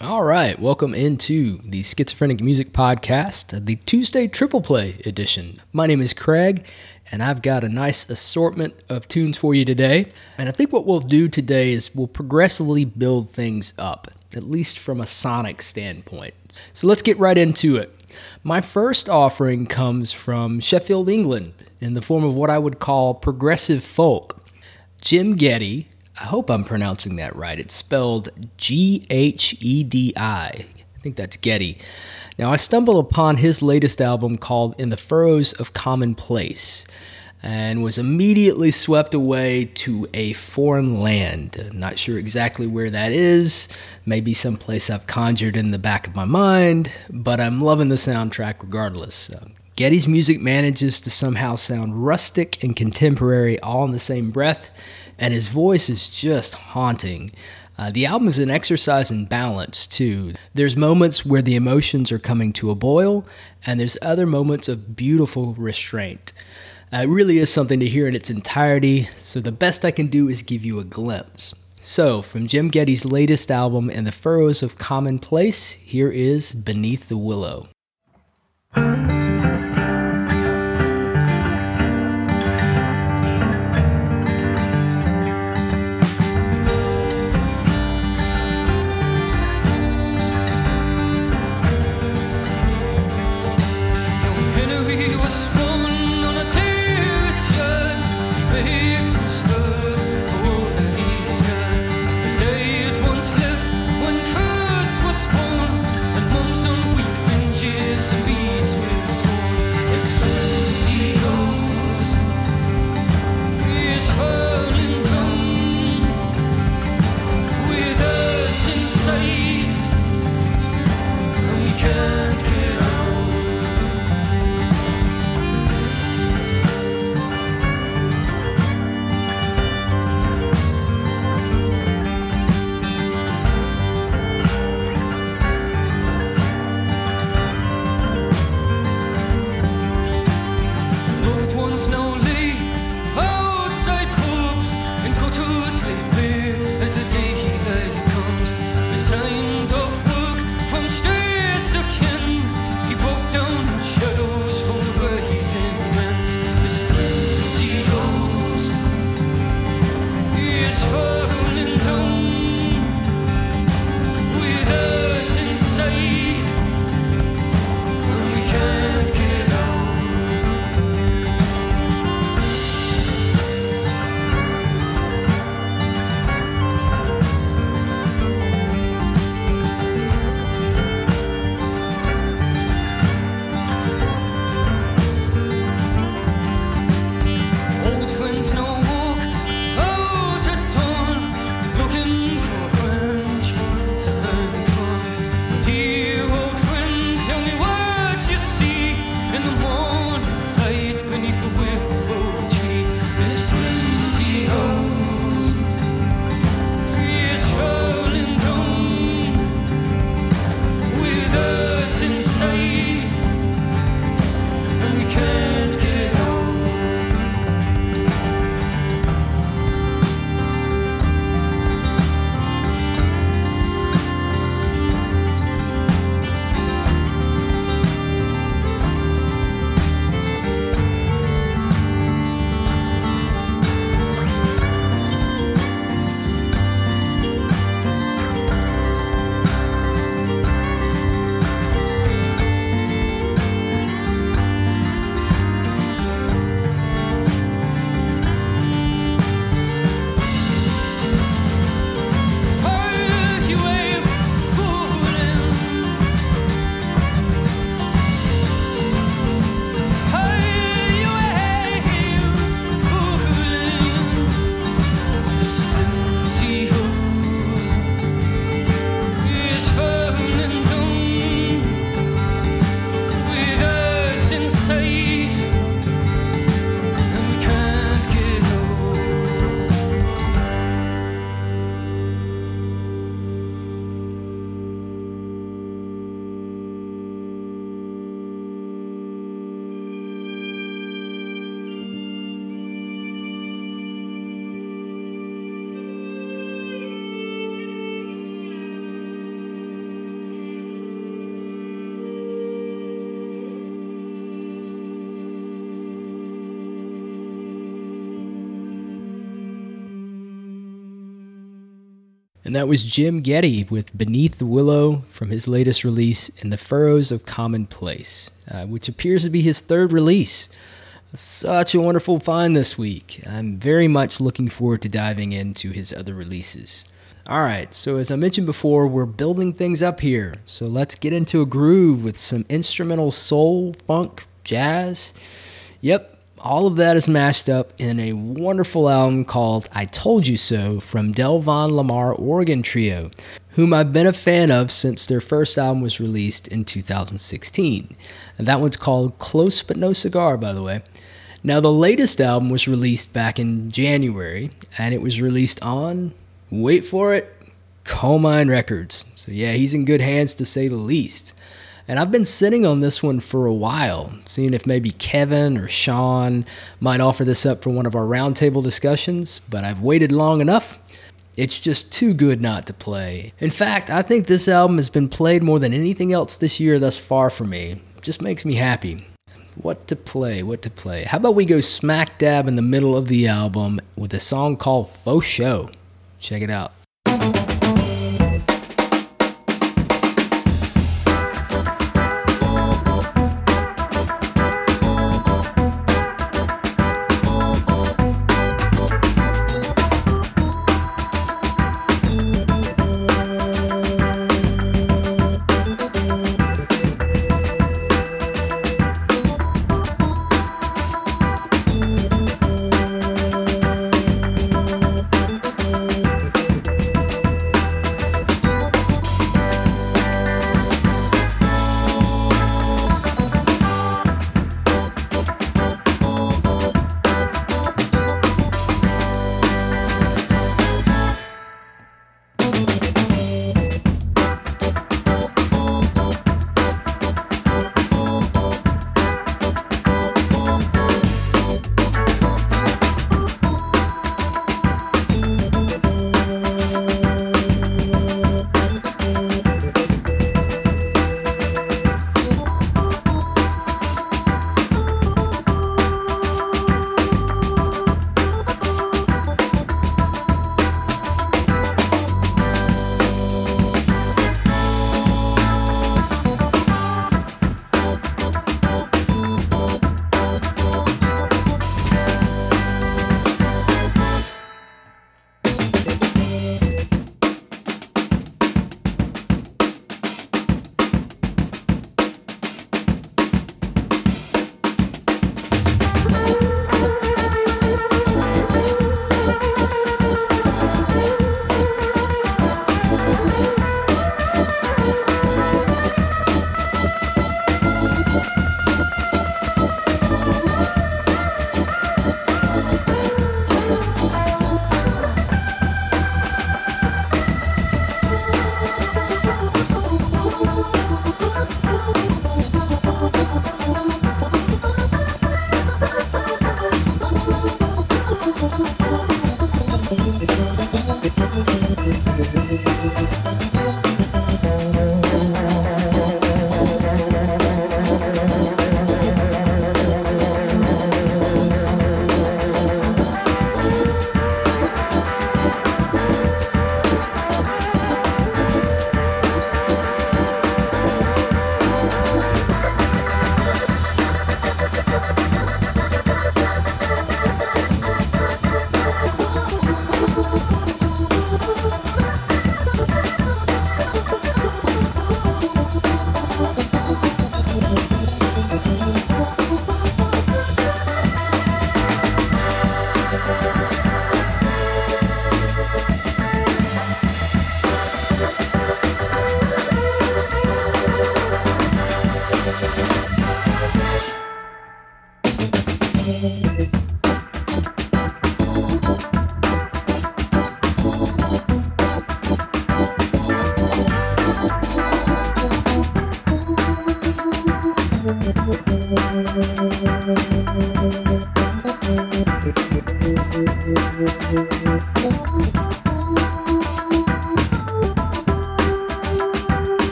All right, welcome into the Schizophrenic Music Podcast, the Tuesday Triple Play edition. My name is Craig, and I've got a nice assortment of tunes for you today. And I think what we'll do today is we'll progressively build things up, at least from a sonic standpoint. So let's get right into it. My first offering comes from Sheffield, England, in the form of what I would call progressive folk. Jim Ghedi I hope I'm pronouncing that right. It's spelled G H E D I. I think that's Getty. Now, I stumbled upon his latest album called In the Furrows of Commonplace and was immediately swept away to a foreign land. Not sure exactly where that is, maybe someplace I've conjured in the back of my mind, but I'm loving the soundtrack regardless. Uh, Ghedi's music manages to somehow sound rustic and contemporary all in the same breath and his voice is just haunting. Uh, the album is an exercise in balance, too. There's moments where the emotions are coming to a boil, and there's other moments of beautiful restraint. Uh, it really is something to hear in its entirety, so the best I can do is give you a glimpse. So, from Jim Ghedi's latest album, In the Furrows of Commonplace, here is Beneath the Willow. And that was Jim Ghedi with Beneath the Willow from his latest release, In the Furrows of Commonplace, uh, which appears to be his third release. Such a wonderful find this week. I'm very much looking forward to diving into his other releases. All right, so as I mentioned before, we're building things up here. So let's get into a groove with some instrumental soul, funk, jazz. Yep, all of that is mashed up in a wonderful album called I Told You So from Delvon Lamarr Organ Trio, whom I've been a fan of since their first album was released in 2016. And that one's called Close But No Cigar, by the way. Now, the latest album was released back in January, and it was released on, wait for it, Colemine Records. So, yeah, he's in good hands to say the least. And I've been sitting on this one for a while, seeing if maybe Kevin or Sean might offer this up for one of our roundtable discussions, but I've waited long enough. It's just too good not to play. In fact, I think this album has been played more than anything else this year thus far for me. It just makes me happy. What to play, what to play. How about we go smack dab in the middle of the album with a song called Fo Sho? Check it out.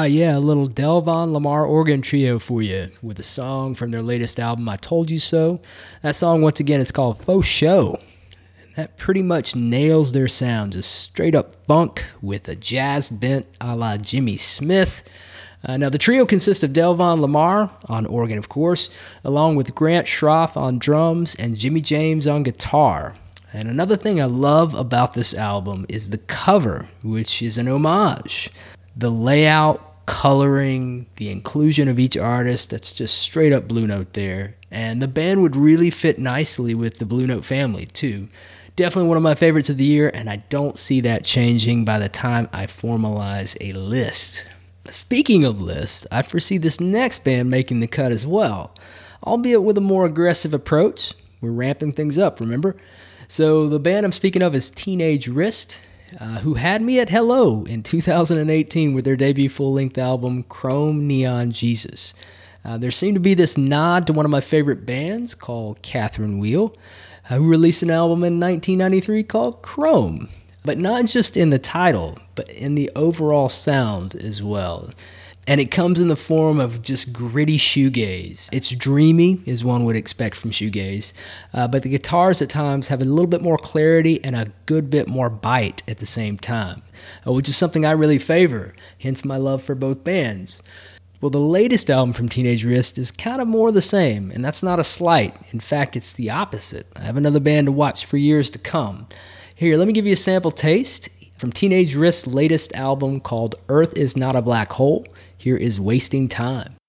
Ah, yeah, a little Delvon Lamarr organ trio for you with a song from their latest album, I Told You So. That song, once again, is called Fo Sho. And that pretty much nails their sound, just straight up funk with a jazz bent a la Jimmy Smith. Uh, now, the trio consists of Delvon Lamarr on organ, of course, along with Grant Schroff on drums and Jimmy James on guitar. And another thing I love about this album is the cover, which is an homage the layout, coloring, the inclusion of each artist, that's just straight up Blue Note there. And the band would really fit nicely with the Blue Note family, too. Definitely one of my favorites of the year, and I don't see that changing by the time I formalize a list. Speaking of lists, I foresee this next band making the cut as well, albeit with a more aggressive approach. We're ramping things up, remember? So, the band I'm speaking of is Teenage Wrist, uh, who had me at Hello in 2018 with their debut full length album, Chrome Neon Jesus. Uh, there seemed to be this nod to one of my favorite bands called Catherine Wheel, uh, who released an album in 1993 called Chrome. But not just in the title, but in the overall sound as well and it comes in the form of just gritty shoegaze. It's dreamy, as one would expect from shoegaze, uh, but the guitars at times have a little bit more clarity and a good bit more bite at the same time, uh, which is something I really favor, hence my love for both bands. Well, the latest album from Teenage Wrist is kind of more the same, and that's not a slight. In fact, it's the opposite. I have another band to watch for years to come. Here, let me give you a sample taste from Teenage Wrist's latest album called Earth is Not a Black Hole. Here is Wasting Time.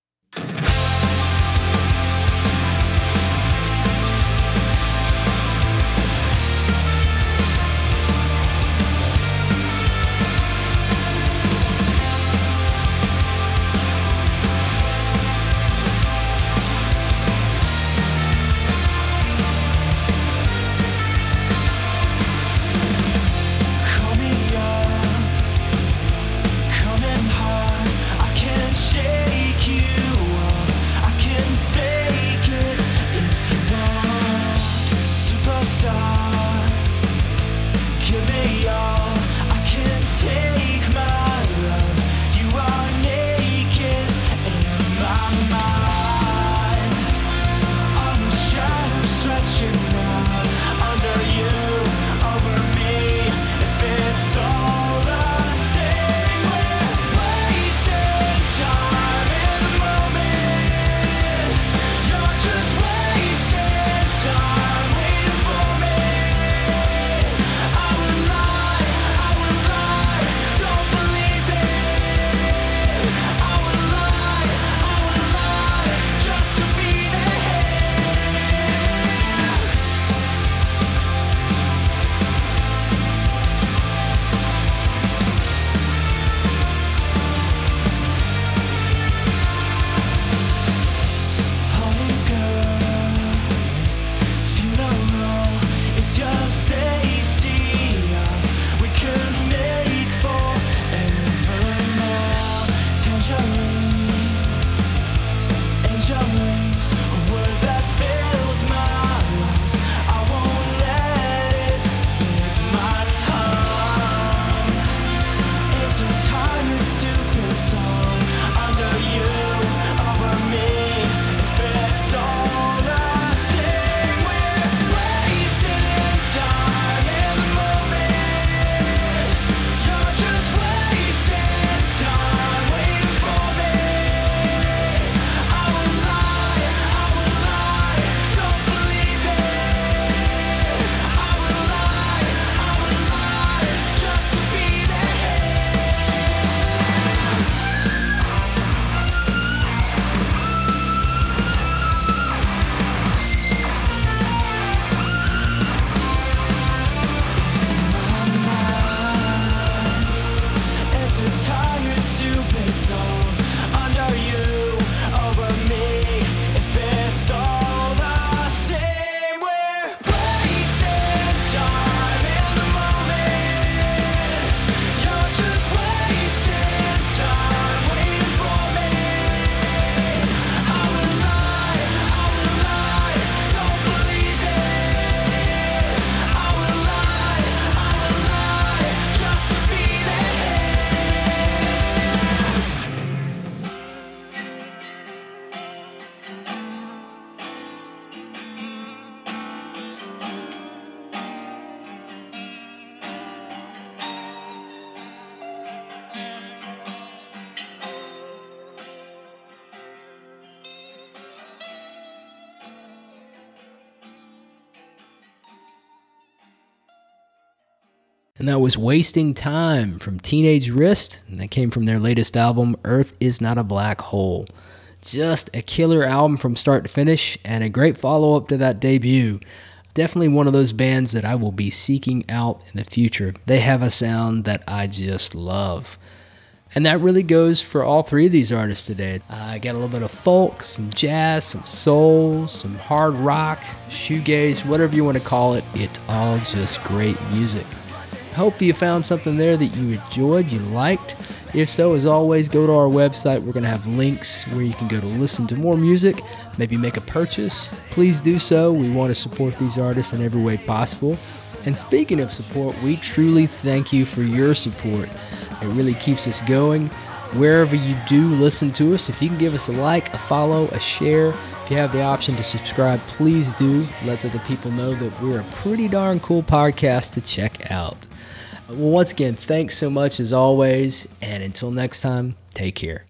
And that was Wasting Time from Teenage Wrist. And that came from their latest album, Earth is Not a Black Hole. Just a killer album from start to finish and a great follow up to that debut. Definitely one of those bands that I will be seeking out in the future. They have a sound that I just love. And that really goes for all three of these artists today. Uh, I got a little bit of folk, some jazz, some soul, some hard rock, shoegaze, whatever you want to call it. It's all just great music. Hope you found something there that you enjoyed, you liked. If so, as always, go to our website. We're going to have links where you can go to listen to more music, maybe make a purchase. Please do so. We want to support these artists in every way possible. And speaking of support, we truly thank you for your support. It really keeps us going. Wherever you do listen to us, if you can give us a like, a follow, a share, if you have the option to subscribe, please do. Let other people know that we're a pretty darn cool podcast to check out. Well, once again, thanks so much as always. And until next time, take care.